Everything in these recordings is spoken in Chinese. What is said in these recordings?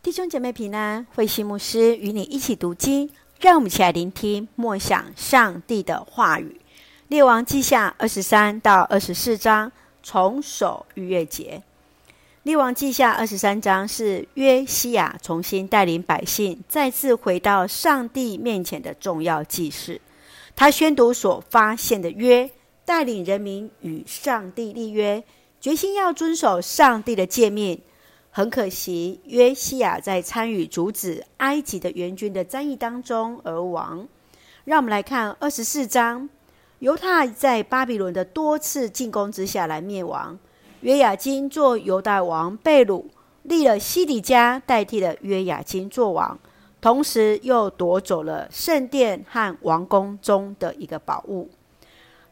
弟兄姐妹平安，慧心牧师与你一起读经，让我们一起来聆听默想上帝的话语。列王记下二十三到二十四章，重守逾越节。列王记下二十三章是约西亚重新带领百姓再次回到上帝面前的重要记事。他宣读所发现的约，带领人民与上帝立约，决心要遵守上帝的诫命。很可惜，约西亚在参与阻止埃及的援军的战役当中而亡。让我们来看二十四章，犹太在巴比伦的多次进攻之下来灭亡。约雅斤做犹大王被掳，立了西底家代替了约雅斤做王，同时又夺走了圣殿和王宫中的一个宝物。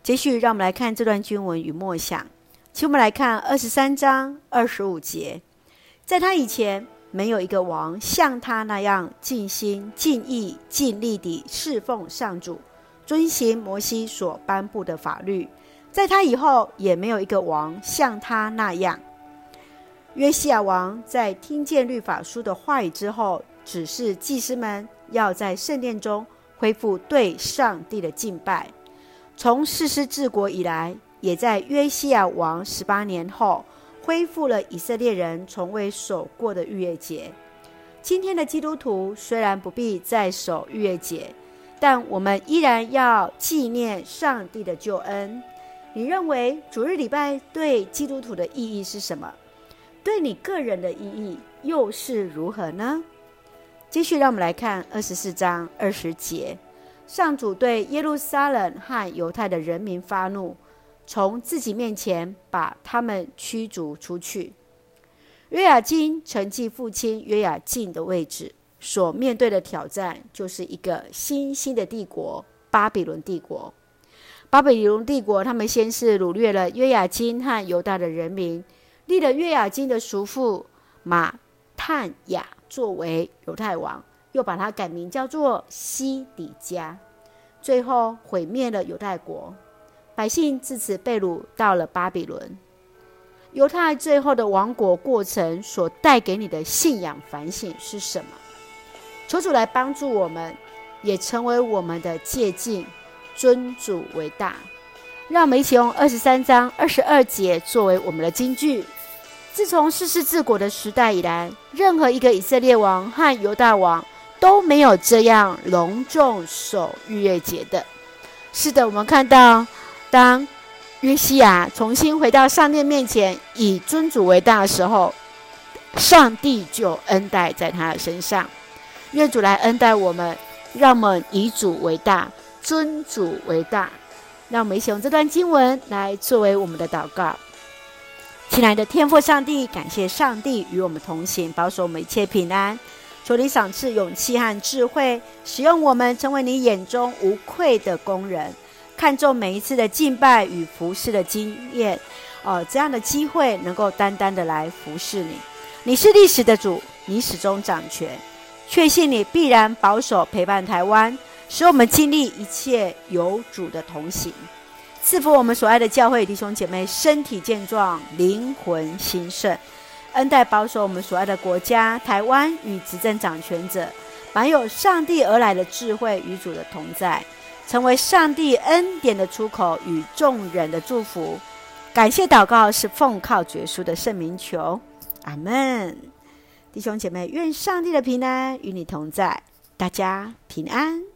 继续，让我们来看这段经文与默想。请我们来看二十三章二十五节。在他以前，没有一个王像他那样尽心尽意尽力地侍奉上主，遵行摩西所颁布的法律。在他以后，也没有一个王像他那样。约西亚王在听见律法书的话语之后，指示祭司们要在圣殿中恢复对上帝的敬拜。从士师治国以来，也在约西亚王十八年后。恢复了以色列人从未守过的逾越节。今天的基督徒虽然不必再守逾越节，但我们依然要纪念上帝的救恩。你认为主日礼拜对基督徒的意义是什么？对你个人的意义又是如何呢？继续，让我们来看二十四章二十节。上主对耶路撒冷和犹太的人民发怒。从自己面前把他们驱逐出去。约雅斤承继父亲约雅敬的位置，所面对的挑战就是一个新兴的帝国——巴比伦帝国。巴比伦帝国，他们先是掳掠了约雅斤和犹大的人民，立了约雅斤的叔父马探雅作为犹太王，又把他改名叫做西底家，最后毁灭了犹太国。百姓自此被掳到了巴比伦。犹太最后的亡国过程所带给你的信仰反省是什么？求主来帮助我们，也成为我们的借镜，尊主为大。让我们一起用二十三章二十二节作为我们的金句。自从世世治国的时代以来，任何一个以色列王和犹大王都没有这样隆重守逾越节的。是的，我们看到。当约西亚重新回到上帝面前，以尊主为大的时候，上帝就恩待在他的身上。愿主来恩待我们，让我们以主为大，尊主为大。让我们一起用这段经文来作为我们的祷告。亲爱的天父上帝，感谢上帝与我们同行，保守我们一切平安。求你赏赐勇气和智慧，使用我们成为你眼中无愧的工人。看重每一次的敬拜与服侍的经验，哦、呃，这样的机会能够单单的来服侍你。你是历史的主，你始终掌权，确信你必然保守陪伴台湾，使我们经历一切有主的同行，赐福我们所爱的教会弟兄姐妹身体健壮，灵魂兴盛，恩待保守我们所爱的国家台湾与执政掌权者，满有上帝而来的智慧与主的同在。成为上帝恩典的出口与众人的祝福，感谢祷告是奉靠绝书的圣名求，阿门。弟兄姐妹，愿上帝的平安与你同在，大家平安。